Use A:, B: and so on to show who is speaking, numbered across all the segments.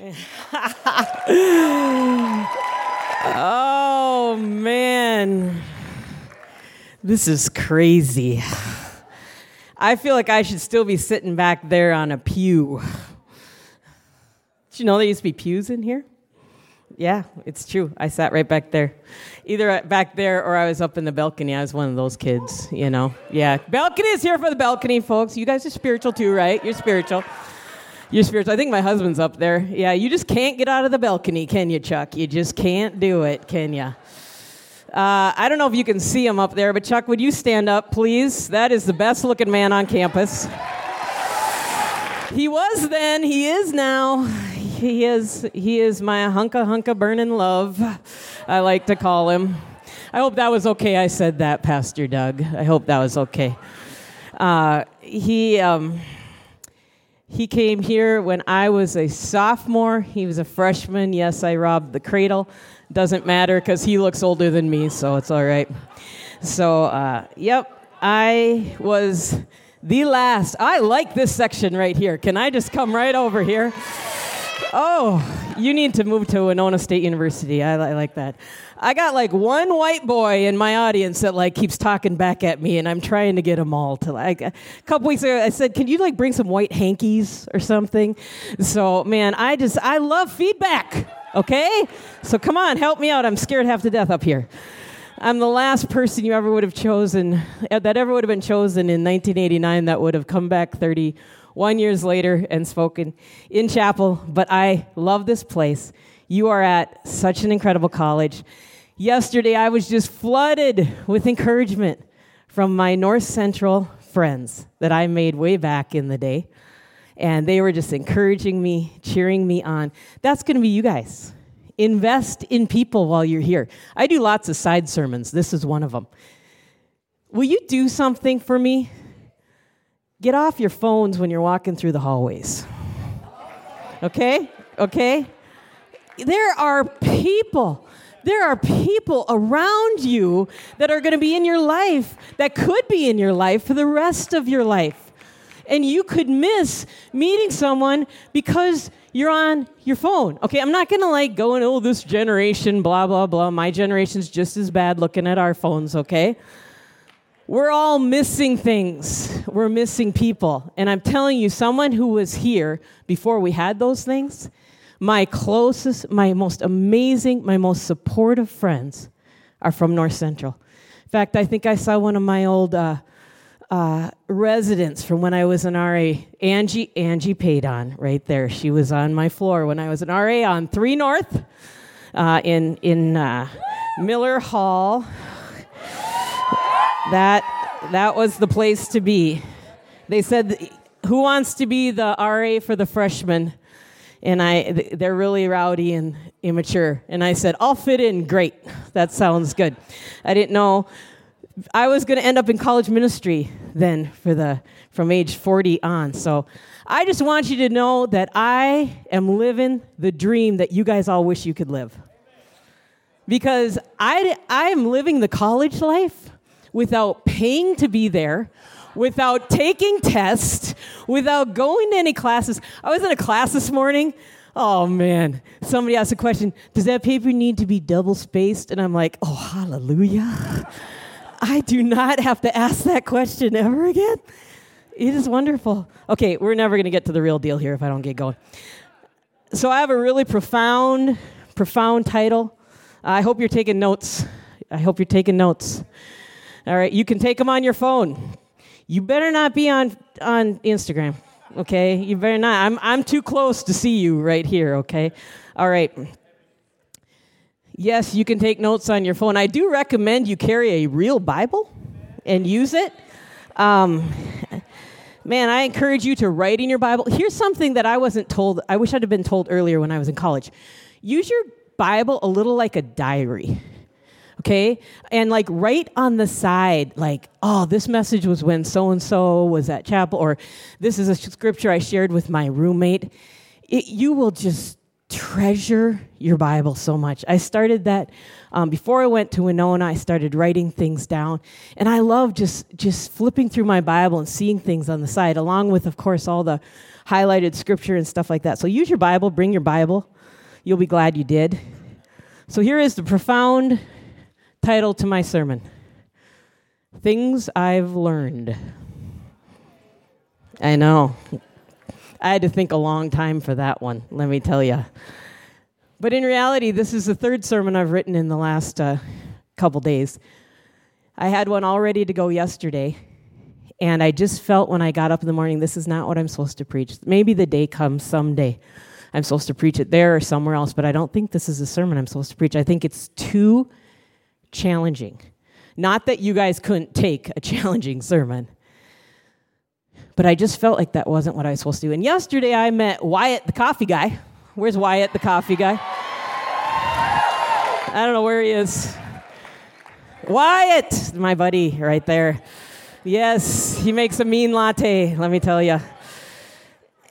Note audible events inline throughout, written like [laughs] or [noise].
A: [laughs] oh, man. This is crazy. I feel like I should still be sitting back there on a pew. Did you know there used to be pews in here? Yeah, it's true. I sat right back there. Either back there or I was up in the balcony. I was one of those kids, you know. Yeah, balcony is here for the balcony, folks. You guys are spiritual too, right? You're spiritual. You're spiritual. I think my husband's up there. Yeah, you just can't get out of the balcony, can you, Chuck? You just can't do it, can you? Uh, I don't know if you can see him up there, but Chuck, would you stand up, please? That is the best looking man on campus. He was then, he is now. He is he is my hunka hunka burning love. I like to call him. I hope that was okay. I said that, Pastor Doug. I hope that was okay. Uh, he um, he came here when I was a sophomore. He was a freshman. Yes, I robbed the cradle. Doesn't matter because he looks older than me, so it's all right. So, uh, yep, I was the last. I like this section right here. Can I just come right over here? Oh, you need to move to Winona State University. I, I, like that. I got like one white boy in my audience that like keeps talking back at me, and I'm trying to get them all to like. A couple weeks ago, I said, "Can you like bring some white hankies or something?" So, man, I just I love feedback. Okay, so come on, help me out. I'm scared half to death up here. I'm the last person you ever would have chosen, uh, that ever would have been chosen in 1989 that would have come back 31 years later and spoken in chapel. But I love this place. You are at such an incredible college. Yesterday, I was just flooded with encouragement from my North Central friends that I made way back in the day. And they were just encouraging me, cheering me on. That's going to be you guys. Invest in people while you're here. I do lots of side sermons. This is one of them. Will you do something for me? Get off your phones when you're walking through the hallways. Okay? Okay? There are people there are people around you that are going to be in your life, that could be in your life for the rest of your life. And you could miss meeting someone because you're on your phone. Okay, I'm not gonna like go and, oh, this generation, blah, blah, blah. My generation's just as bad looking at our phones, okay? We're all missing things. We're missing people. And I'm telling you, someone who was here before we had those things, my closest, my most amazing, my most supportive friends are from North Central. In fact, I think I saw one of my old uh, uh, residents from when I was an RA, Angie, Angie Paydon, right there. She was on my floor when I was an RA on 3 North uh, in, in uh, Miller Hall. That, that was the place to be. They said, Who wants to be the RA for the freshmen? And I, they're really rowdy and immature. And I said, I'll fit in. Great. That sounds good. I didn't know I was going to end up in college ministry then for the from age 40 on. So I just want you to know that I am living the dream that you guys all wish you could live. Because I I am living the college life without paying to be there, without taking tests, without going to any classes. I was in a class this morning. Oh man, somebody asked a question, does that paper need to be double spaced? And I'm like, "Oh, hallelujah." I do not have to ask that question ever again. It is wonderful. Okay, we're never going to get to the real deal here if I don't get going. So I have a really profound, profound title. I hope you're taking notes. I hope you're taking notes. All right, you can take them on your phone. You better not be on on Instagram. Okay, you better not. I'm I'm too close to see you right here. Okay, all right. Yes, you can take notes on your phone. I do recommend you carry a real Bible and use it. Um, man, I encourage you to write in your Bible. Here's something that I wasn't told. I wish I'd have been told earlier when I was in college. Use your Bible a little like a diary. Okay? And like right on the side, like, oh, this message was when so and so was at chapel, or this is a scripture I shared with my roommate. It, you will just treasure your Bible so much. I started that um, before I went to Winona. I started writing things down, and I love just just flipping through my Bible and seeing things on the side, along with, of course, all the highlighted scripture and stuff like that. So use your Bible. Bring your Bible. You'll be glad you did. So here is the profound title to my sermon: Things I've Learned. I know. I had to think a long time for that one, let me tell you. But in reality, this is the third sermon I've written in the last uh, couple days. I had one all ready to go yesterday, and I just felt when I got up in the morning, this is not what I'm supposed to preach. Maybe the day comes someday. I'm supposed to preach it there or somewhere else, but I don't think this is a sermon I'm supposed to preach. I think it's too challenging. Not that you guys couldn't take a [laughs] challenging sermon, but I just felt like that wasn't what I was supposed to do. And yesterday I met Wyatt, the coffee guy. Where's Wyatt, the coffee guy? I don't know where he is. Wyatt, my buddy, right there. Yes, he makes a mean latte, let me tell you.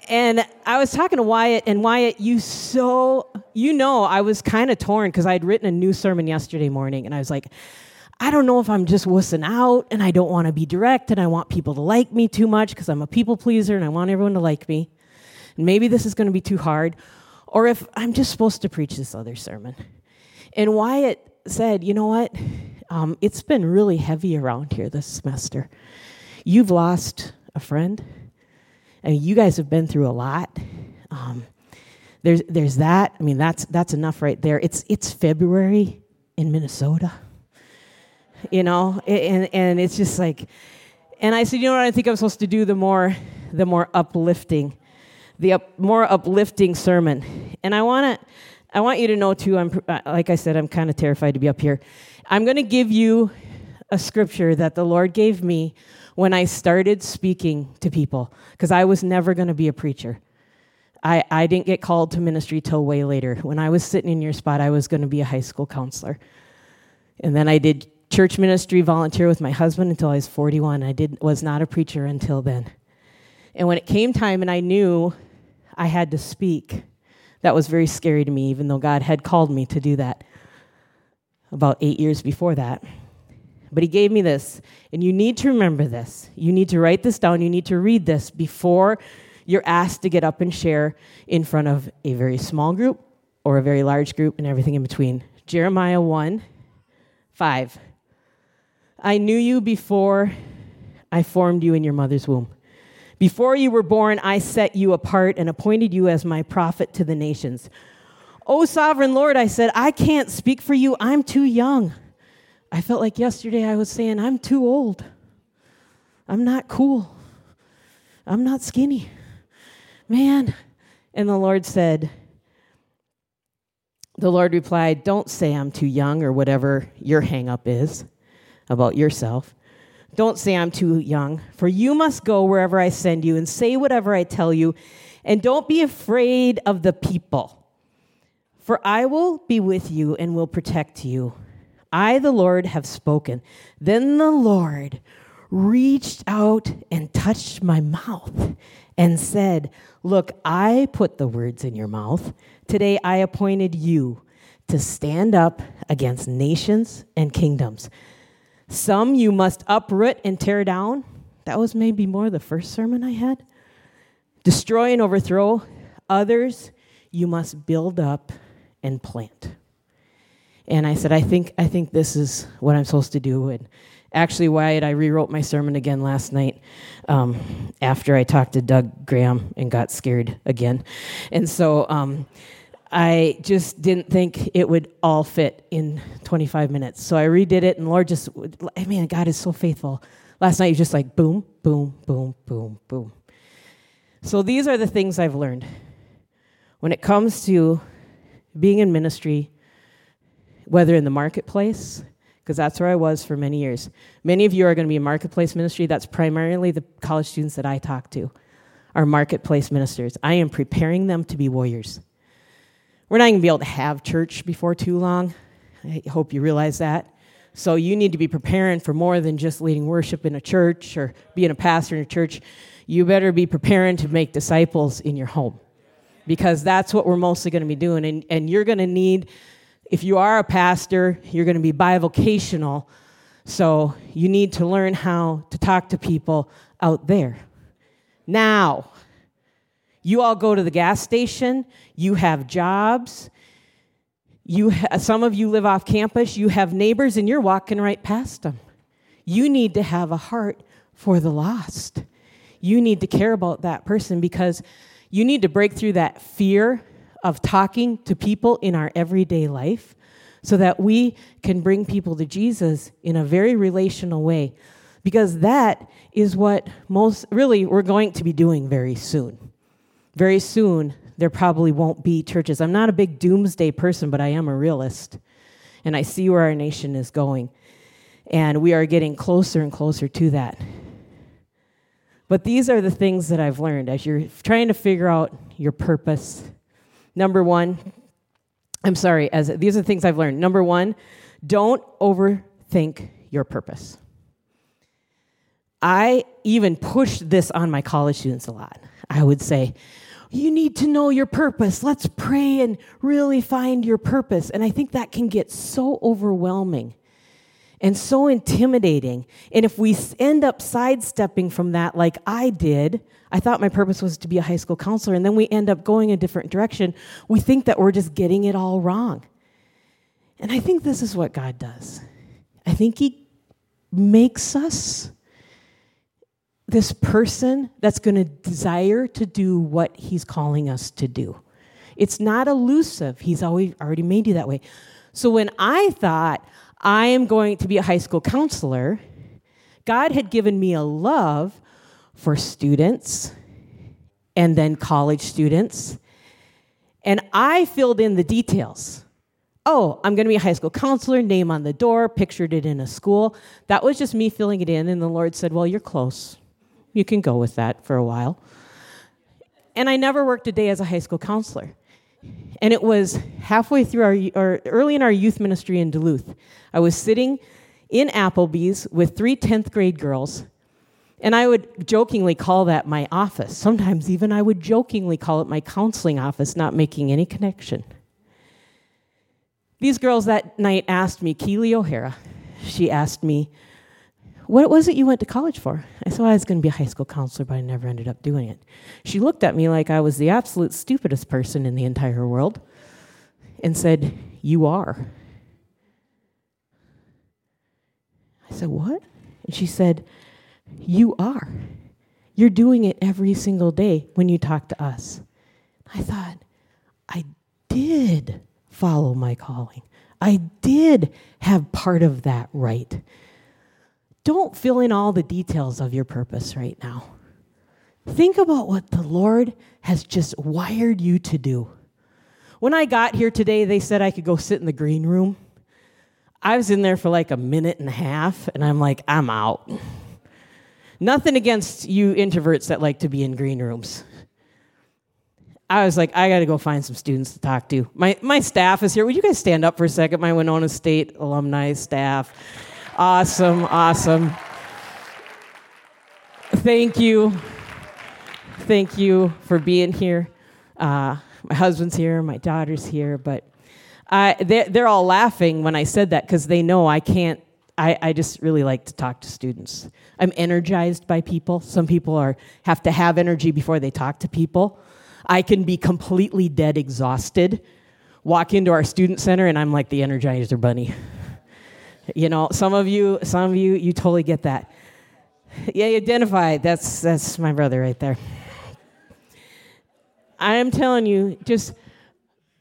A: And I was talking to Wyatt, and Wyatt, you so, you know, I was kind of torn because I'd written a new sermon yesterday morning, and I was like, I don't know if I'm just wussing out and I don't want to be direct and I want people to like me too much because I'm a people pleaser and I want everyone to like me. And maybe this is going to be too hard. Or if I'm just supposed to preach this other sermon. And Wyatt said, you know what? Um, it's been really heavy around here this semester. You've lost a friend, and you guys have been through a lot. Um, there's, there's that. I mean, that's, that's enough right there. It's, it's February in Minnesota you know, and, and it's just like, and I said, you know what I think I'm supposed to do the more, the more uplifting, the up, more uplifting sermon. And I want to, I want you to know too, I'm, uh, like I said, I'm kind of terrified to be up here. I'm going to give you a scripture that the Lord gave me when I started speaking to people, because I was never going to be a preacher. I, I didn't get called to ministry till way later. When I was sitting in your spot, I was going to be a high school counselor. And then I did church ministry volunteer with my husband until I was 41. I did, was not a preacher until then. And when it came time and I knew I had to speak, that was very scary to me, even though God had called me to do that about eight years before that. But He gave me this, and you need to remember this. You need to write this down. You need to read this before you're asked to get up and share in front of a very small group or a very large group and everything in between. Jeremiah 1 5. I knew you before I formed you in your mother's womb. Before you were born, I set you apart and appointed you as my prophet to the nations. O sovereign Lord, I said, I can't speak for you. I'm too young. I felt like yesterday I was saying, I'm too old. I'm not cool. I'm not skinny. Man. And the Lord said, The Lord replied, Don't say I'm too young or whatever your hang up is about yourself. Don't say I'm too young, for you must go wherever I send you and say whatever I tell you, and don't be afraid of the people, for I will be with you and will protect you. I, the Lord, have spoken. Then the Lord reached out and touched my mouth and said, Look, I put the words in your mouth. Today I appointed you to stand up against nations and kingdoms some you must uproot and tear down. That was maybe more the first sermon I had. Destroy and overthrow. Others you must build up and plant. And I said, I think, I think this is what I'm supposed to do. And actually, Wyatt, I rewrote my sermon again last night um, after I talked to Doug Graham and got scared again. And so um, I just didn't think it would all fit in 25 minutes. So I redid it, and Lord just, I mean, God is so faithful. Last night, he was just like boom, boom, boom, boom, boom. So these are the things I've learned. When it comes to being in ministry, whether in the marketplace, because that's where I was for many years. Many of you are going to be in marketplace ministry. That's primarily the college students that I talk to, are marketplace ministers. I am preparing them to be warriors. We're not going to be able to have church before too long. I hope you realize that. So you need to be preparing for more than just leading worship in a church or being a pastor in a church. You better be preparing to make disciples in your home. because that's what we're mostly going to be doing. And, and you're going to need, if you are a pastor, you're going to be bivocational. So you need to learn how to talk to people out there. Now, you all go to the gas station, you have jobs, you ha- some of you live off campus, you have neighbors, and you're walking right past them. You need to have a heart for the lost. You need to care about that person because you need to break through that fear of talking to people in our everyday life so that we can bring people to Jesus in a very relational way. Because that is what most, really, we're going to be doing very soon. Very soon, there probably won't be churches. I'm not a big doomsday person, but I am a realist. And I see where our nation is going. And we are getting closer and closer to that. But these are the things that I've learned as you're trying to figure out your purpose. Number one, I'm sorry, as these are the things I've learned. Number one, don't overthink your purpose. I even pushed this on my college students a lot. I would say, you need to know your purpose. Let's pray and really find your purpose. And I think that can get so overwhelming and so intimidating. And if we end up sidestepping from that, like I did, I thought my purpose was to be a high school counselor, and then we end up going a different direction, we think that we're just getting it all wrong. And I think this is what God does. I think He makes us this person that's going to desire to do what He's calling us to do. It's not elusive, He's always already made you that way. So when I thought, I am going to be a high school counselor, God had given me a love for students and then college students. And I filled in the details. Oh, I'm going to be a high school counselor, name on the door, pictured it in a school. That was just me filling it in. And the Lord said, Well, you're close. You can go with that for a while. And I never worked a day as a high school counselor. And it was halfway through our, or early in our youth ministry in Duluth. I was sitting in Applebee's with three 10th grade girls, and I would jokingly call that my office. Sometimes even I would jokingly call it my counseling office, not making any connection. These girls that night asked me, Keely O'Hara, she asked me, what was it you went to college for? I said, well, I was going to be a high school counselor, but I never ended up doing it. She looked at me like I was the absolute stupidest person in the entire world and said, You are. I said, What? And she said, You are. You're doing it every single day when you talk to us. I thought, I did follow my calling. I did have part of that right don't fill in all the details of your purpose right now. Think about what the Lord has just wired you to do. When I got here today, they said I could go sit in the green room. I was in there for like a minute and a half, and I'm like, I'm out. Nothing against you introverts that like to be in green rooms. I was like, I got to go find some students to talk to. My, my staff is here. Would you guys stand up for a second? My Winona State alumni staff. Awesome, awesome. Thank you. Thank you for being here. Uh, my husband's here, my daughter's here, but they're, they're all laughing when I said that because they know I can't. I, I just really like to talk to students. I'm energized by people. Some people are have to have energy before they talk to people. I can be completely dead exhausted. Walk into our student center and I'm like the Energizer bunny. You know, some of you, some of you, you totally get that. Yeah, you identify. That's that's my brother right there. I am telling you, just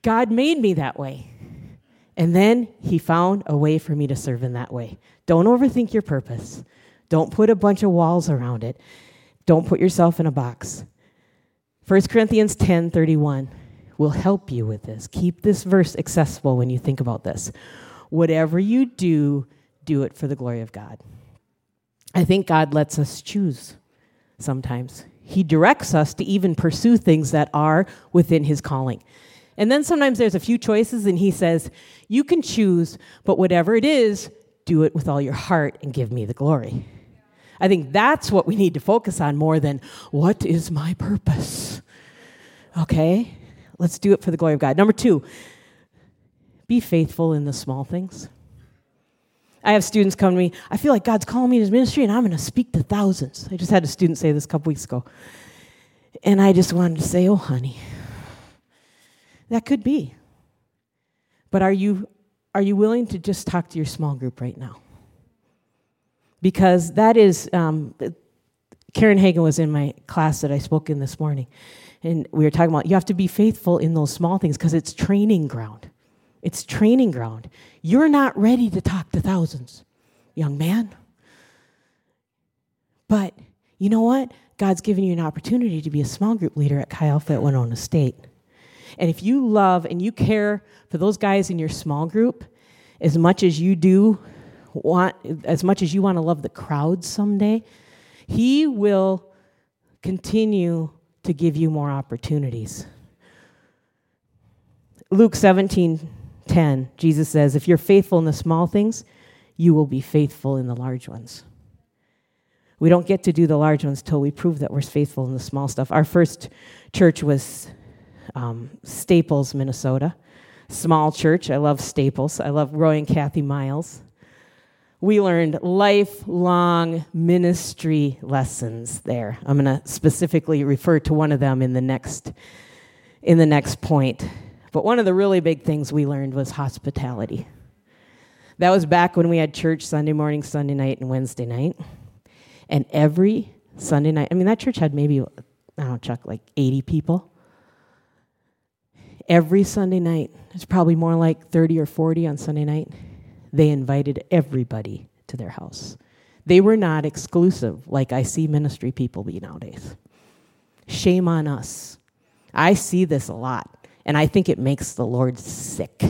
A: God made me that way. And then he found a way for me to serve in that way. Don't overthink your purpose. Don't put a bunch of walls around it. Don't put yourself in a box. 1 Corinthians 10 31 will help you with this. Keep this verse accessible when you think about this. Whatever you do, do it for the glory of God. I think God lets us choose sometimes. He directs us to even pursue things that are within His calling. And then sometimes there's a few choices, and He says, You can choose, but whatever it is, do it with all your heart and give me the glory. I think that's what we need to focus on more than what is my purpose? Okay? Let's do it for the glory of God. Number two, be faithful in the small things. I have students come to me, I feel like God's calling me to his ministry and I'm going to speak to thousands. I just had a student say this a couple weeks ago. And I just wanted to say, oh, honey, that could be. But are you, are you willing to just talk to your small group right now? Because that is, um, Karen Hagen was in my class that I spoke in this morning. And we were talking about you have to be faithful in those small things because it's training ground. It's training ground. You're not ready to talk to thousands, young man. But you know what? God's given you an opportunity to be a small group leader at Chi Alpha at Winona State. And if you love and you care for those guys in your small group as much as you do want as much as you want to love the crowd someday, he will continue to give you more opportunities. Luke 17 10, Jesus says, If you're faithful in the small things, you will be faithful in the large ones. We don't get to do the large ones till we prove that we're faithful in the small stuff. Our first church was um, Staples, Minnesota. Small church. I love Staples. I love Roy and Kathy Miles. We learned lifelong ministry lessons there. I'm going to specifically refer to one of them in the next in the next point. But one of the really big things we learned was hospitality. That was back when we had church Sunday morning, Sunday night, and Wednesday night. And every Sunday night, I mean, that church had maybe, I don't know, Chuck, like 80 people. Every Sunday night, it's probably more like 30 or 40 on Sunday night, they invited everybody to their house. They were not exclusive like I see ministry people be nowadays. Shame on us. I see this a lot. And I think it makes the Lord sick.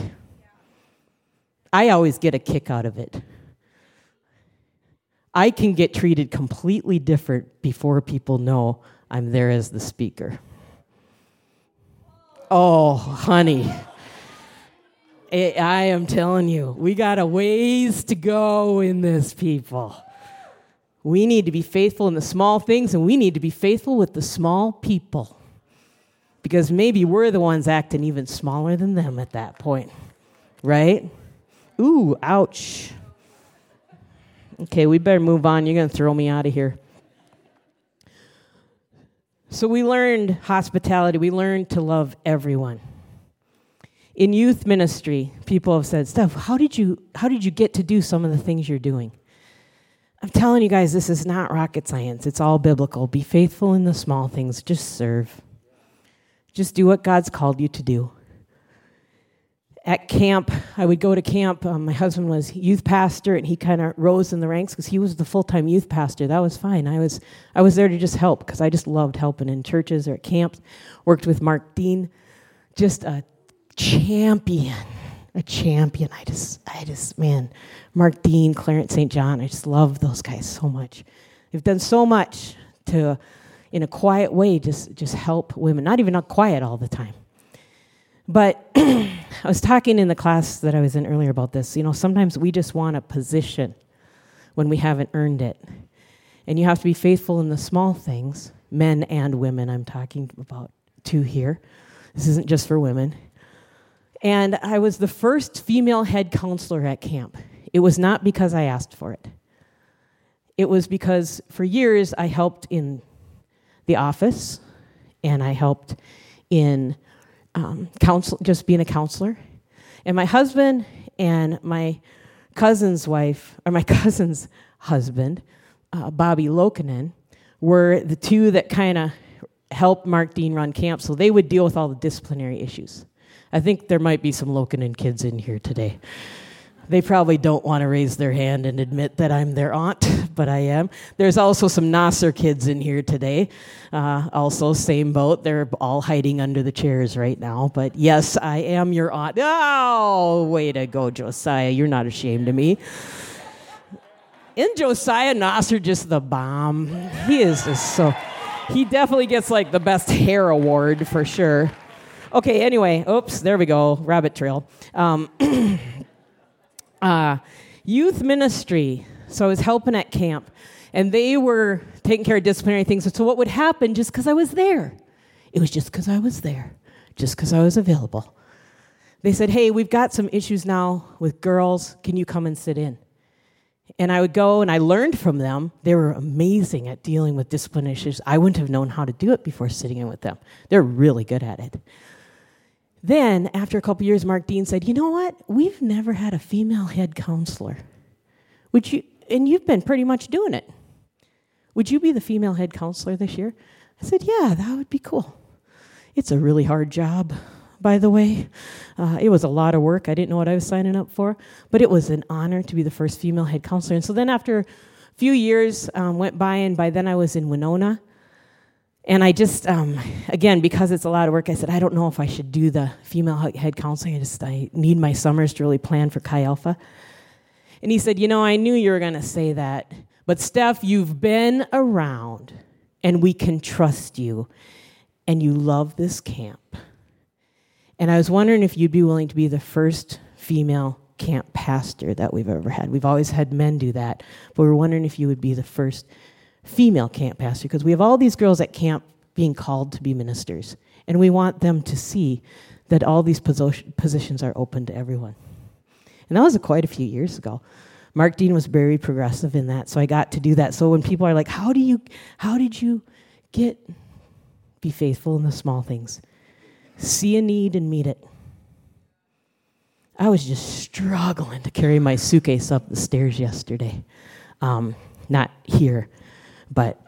A: I always get a kick out of it. I can get treated completely different before people know I'm there as the speaker. Oh, honey. Eh, I am telling you, we got a ways to go in this, people. We need to be faithful in the small things, and we need to be faithful with the small people because maybe we're the ones acting even smaller than them at that point, right? Ooh, ouch. Okay, we better move on. You're going to throw me out of here. So we learned hospitality, we learned to love everyone. In youth ministry, people have said, Steph, how did you how did you get to do some of the things you're doing? I'm telling you guys, this is not rocket science. It's all biblical. Be faithful in the small things, just serve. Just do what God's called you to do. At camp, I would go to camp. Um, my husband was youth pastor, and he kind of rose in the ranks because he was the full time youth pastor. That was fine. I was I was there to just help because I just loved helping in churches or at camps. Worked with Mark Dean, just a champion, a champion. I just I just man, Mark Dean, Clarence St. John. I just love those guys so much. They've done so much to in a quiet way just just help women not even not quiet all the time but [clears throat] i was talking in the class that i was in earlier about this. You know sometimes we just want a position when we haven't earned it. And you have to be faithful in the small things men and women i'm talking about two here. This isn't just for women. And i was the first female head counselor at camp. It was not because i asked for it. It was because for years i helped in the office, and I helped in um, counsel, just being a counselor. And my husband and my cousin's wife, or my [laughs] cousin's husband, uh, Bobby Lokinen, were the two that kind of helped Mark Dean run camp, so they would deal with all the disciplinary issues. I think there might be some Lokinen kids in here today. They probably don't want to raise their hand and admit that I'm their aunt, [laughs] but I am. There's also some Nasser kids in here today. Uh, also, same boat. They're all hiding under the chairs right now. But yes, I am your aunt. Oh, way to go, Josiah. You're not ashamed of me. Isn't Josiah Nasser just the bomb? He is just so. He definitely gets like the best hair award for sure. Okay, anyway, oops, there we go, rabbit trail. Um, [clears throat] uh, youth ministry. So I was helping at camp, and they were taking care of disciplinary things. So what would happen just because I was there? It was just because I was there. just because I was available. They said, Hey, we've got some issues now with girls. Can you come and sit in? And I would go and I learned from them. They were amazing at dealing with discipline issues. I wouldn't have known how to do it before sitting in with them. They're really good at it. Then, after a couple years, Mark Dean said, You know what? We've never had a female head counselor. Would you, and you've been pretty much doing it. Would you be the female head counselor this year? I said, Yeah, that would be cool. It's a really hard job, by the way. Uh, it was a lot of work. I didn't know what I was signing up for, but it was an honor to be the first female head counselor. And so then, after a few years um, went by, and by then I was in Winona. And I just, um, again, because it's a lot of work, I said, I don't know if I should do the female head counseling. I just, I need my summers to really plan for Chi Alpha. And he said, You know, I knew you were going to say that. But Steph, you've been around and we can trust you. And you love this camp. And I was wondering if you'd be willing to be the first female camp pastor that we've ever had. We've always had men do that, but we're wondering if you would be the first female camp pastor because we have all these girls at camp being called to be ministers. And we want them to see that all these positions are open to everyone. And that was quite a few years ago. Mark Dean was very progressive in that, so I got to do that. So when people are like, "How do you how did you get be faithful in the small things? See a need and meet it." I was just struggling to carry my suitcase up the stairs yesterday. Um, not here, but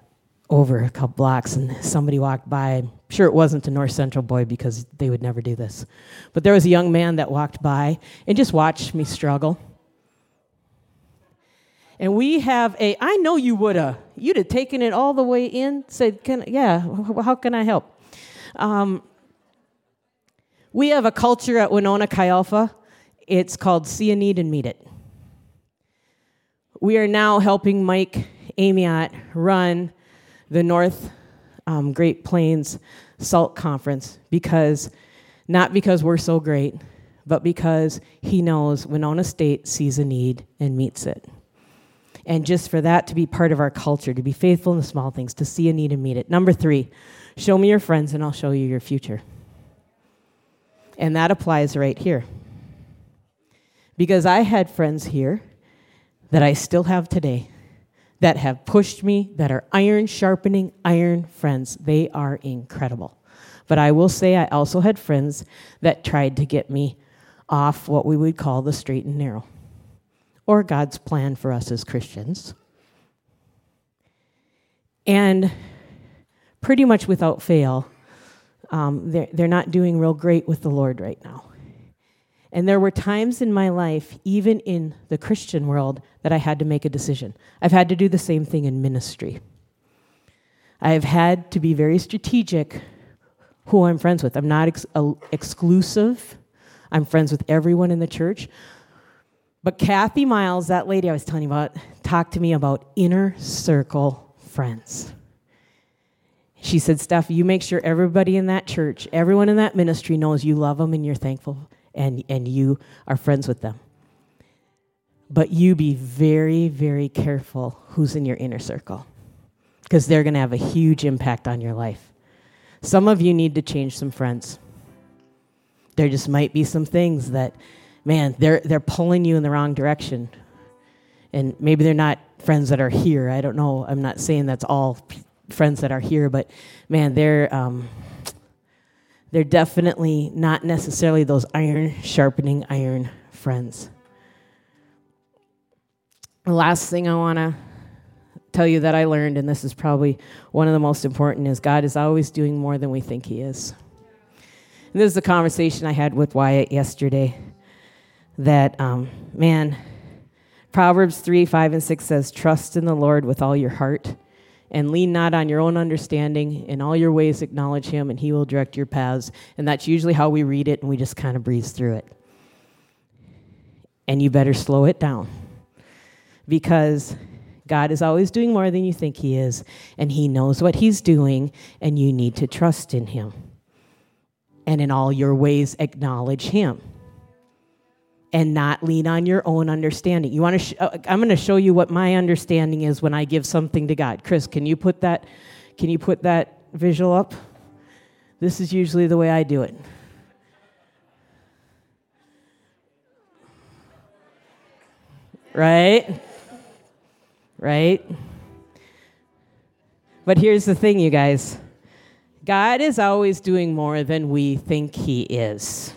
A: over a couple blocks, and somebody walked by. Sure it wasn't a North Central boy because they would never do this. But there was a young man that walked by and just watched me struggle. And we have a, I know you would have, you'd have taken it all the way in, said, can, yeah, how can I help? Um, we have a culture at Winona Chi Alpha. It's called See a Need and Meet It. We are now helping Mike Amiot run the North um, Great Plains Salt Conference because, not because we're so great, but because he knows Winona State sees a need and meets it. And just for that to be part of our culture, to be faithful in the small things, to see a need and meet it. Number three, show me your friends and I'll show you your future. And that applies right here. Because I had friends here that I still have today that have pushed me, that are iron sharpening iron friends. They are incredible. But I will say, I also had friends that tried to get me off what we would call the straight and narrow or God's plan for us as Christians. And pretty much without fail, um, they're, they're not doing real great with the Lord right now. And there were times in my life, even in the Christian world, that I had to make a decision. I've had to do the same thing in ministry. I have had to be very strategic who I'm friends with. I'm not ex- uh, exclusive. I'm friends with everyone in the church. But Kathy Miles, that lady I was telling you about, talked to me about inner circle friends. She said, Steph, you make sure everybody in that church, everyone in that ministry knows you love them and you're thankful and, and you are friends with them. But you be very, very careful who's in your inner circle because they're going to have a huge impact on your life. Some of you need to change some friends. There just might be some things that man, they're, they're pulling you in the wrong direction. And maybe they're not friends that are here. I don't know. I'm not saying that's all friends that are here, but man, they're, um, they're definitely not necessarily those iron sharpening iron friends. The last thing I want to tell you that I learned, and this is probably one of the most important, is God is always doing more than we think He is. And this is a conversation I had with Wyatt yesterday that, um, man, Proverbs 3 5 and 6 says, Trust in the Lord with all your heart and lean not on your own understanding. In all your ways, acknowledge him, and he will direct your paths. And that's usually how we read it, and we just kind of breeze through it. And you better slow it down because God is always doing more than you think he is, and he knows what he's doing, and you need to trust in him. And in all your ways, acknowledge him and not lean on your own understanding. You want to sh- uh, I'm going to show you what my understanding is when I give something to God. Chris, can you put that can you put that visual up? This is usually the way I do it. Right? Right? But here's the thing, you guys God is always doing more than we think He is.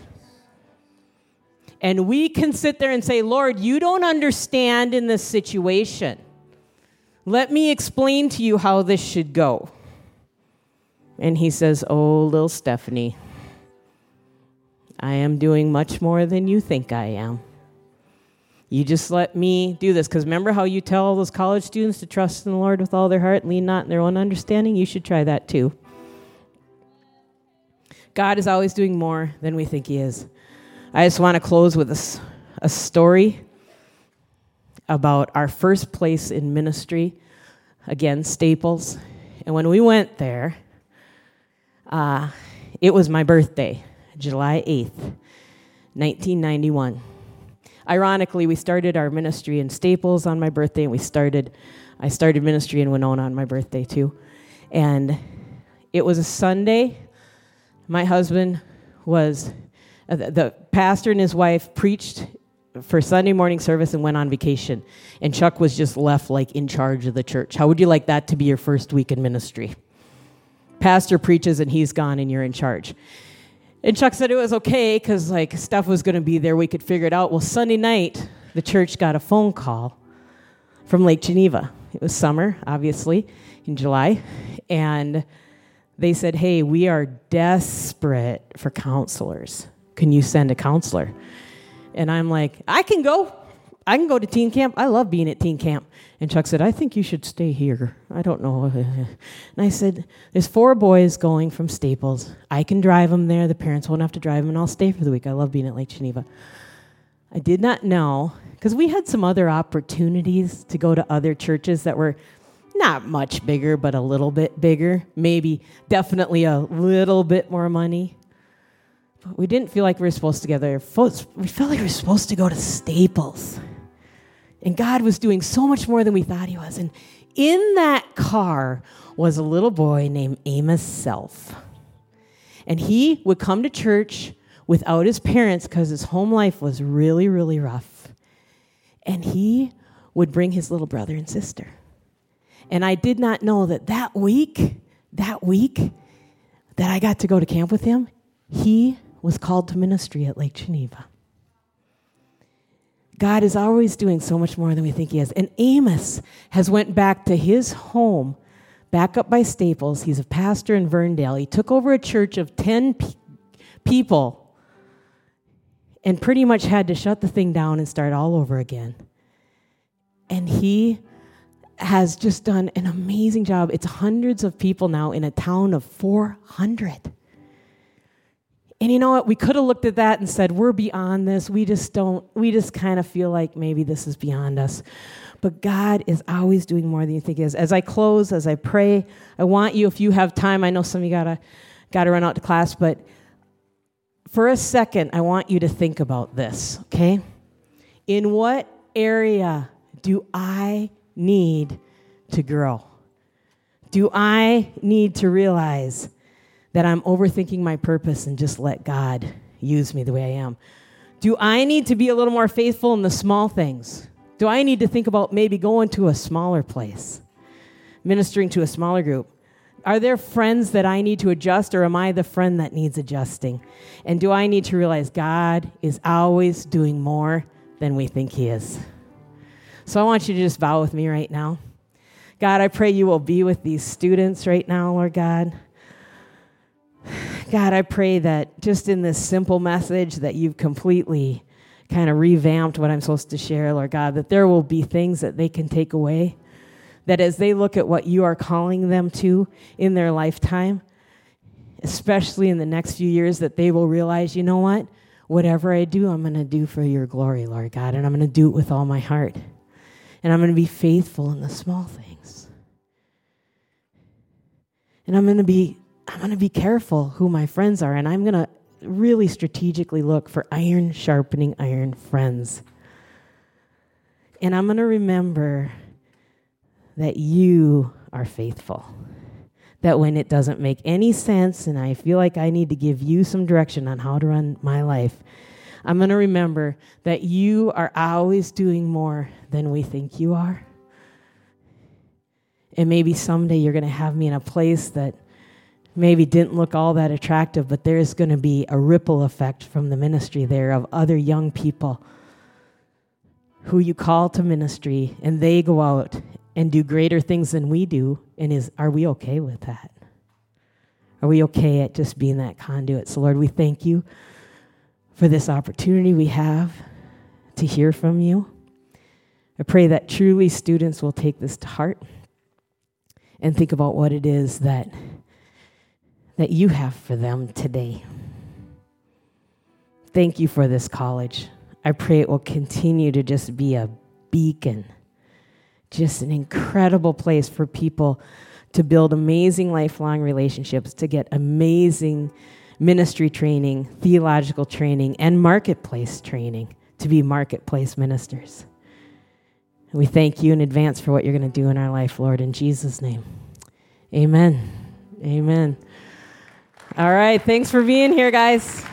A: And we can sit there and say, Lord, you don't understand in this situation. Let me explain to you how this should go. And he says, Oh, little Stephanie, I am doing much more than you think I am. You just let me do this. Because remember how you tell all those college students to trust in the Lord with all their heart, lean not in their own understanding? You should try that too. God is always doing more than we think He is. I just want to close with a, a story about our first place in ministry, again, Staples. And when we went there, uh, it was my birthday, July 8th, 1991. Ironically, we started our ministry in Staples on my birthday, and we started, I started ministry in Winona on my birthday too. And it was a Sunday. My husband was Uh, the pastor and his wife preached for Sunday morning service and went on vacation. And Chuck was just left like in charge of the church. How would you like that to be your first week in ministry? Pastor preaches and he's gone and you're in charge. And Chuck said it was okay because like stuff was going to be there. We could figure it out. Well, Sunday night, the church got a phone call from Lake Geneva. It was summer, obviously, in July. And they said, Hey, we are desperate for counselors. Can you send a counselor? And I'm like, I can go. I can go to teen camp. I love being at teen camp. And Chuck said, I think you should stay here. I don't know. [laughs] And I said, There's four boys going from Staples. I can drive them there. The parents won't have to drive them, and I'll stay for the week. I love being at Lake Geneva. I did not know, because we had some other opportunities to go to other churches that were not much bigger, but a little bit bigger. Maybe, definitely a little bit more money. We didn't feel like we were supposed to go We felt like we were supposed to go to Staples. And God was doing so much more than we thought He was. And in that car was a little boy named Amos Self. And he would come to church without his parents because his home life was really, really rough. And he would bring his little brother and sister. And I did not know that that week, that week that I got to go to camp with him, he was called to ministry at Lake Geneva. God is always doing so much more than we think he is. And Amos has went back to his home, back up by Staples. He's a pastor in Verndale. He took over a church of 10 pe- people and pretty much had to shut the thing down and start all over again. And he has just done an amazing job. It's hundreds of people now in a town of 400. And you know what? We could have looked at that and said, we're beyond this. We just don't, we just kind of feel like maybe this is beyond us. But God is always doing more than you think is. As I close, as I pray, I want you, if you have time, I know some of you gotta gotta run out to class, but for a second, I want you to think about this, okay? In what area do I need to grow? Do I need to realize that I'm overthinking my purpose and just let God use me the way I am? Do I need to be a little more faithful in the small things? Do I need to think about maybe going to a smaller place, ministering to a smaller group? Are there friends that I need to adjust, or am I the friend that needs adjusting? And do I need to realize God is always doing more than we think He is? So I want you to just bow with me right now. God, I pray you will be with these students right now, Lord God. God, I pray that just in this simple message that you've completely kind of revamped what I'm supposed to share, Lord God, that there will be things that they can take away. That as they look at what you are calling them to in their lifetime, especially in the next few years, that they will realize, you know what? Whatever I do, I'm going to do for your glory, Lord God, and I'm going to do it with all my heart. And I'm going to be faithful in the small things. And I'm going to be I'm going to be careful who my friends are, and I'm going to really strategically look for iron sharpening iron friends. And I'm going to remember that you are faithful. That when it doesn't make any sense and I feel like I need to give you some direction on how to run my life, I'm going to remember that you are always doing more than we think you are. And maybe someday you're going to have me in a place that maybe didn't look all that attractive, but there's going to be a ripple effect from the ministry there of other young people who you call to ministry and they go out and do greater things than we do. And is, are we okay with that? Are we okay at just being that conduit? So, Lord, we thank you for this opportunity we have to hear from you. I pray that truly students will take this to heart and think about what it is that, that you have for them today. Thank you for this college. I pray it will continue to just be a beacon, just an incredible place for people to build amazing lifelong relationships, to get amazing ministry training, theological training, and marketplace training to be marketplace ministers. We thank you in advance for what you're going to do in our life, Lord, in Jesus' name. Amen. Amen. All right. Thanks for being here, guys.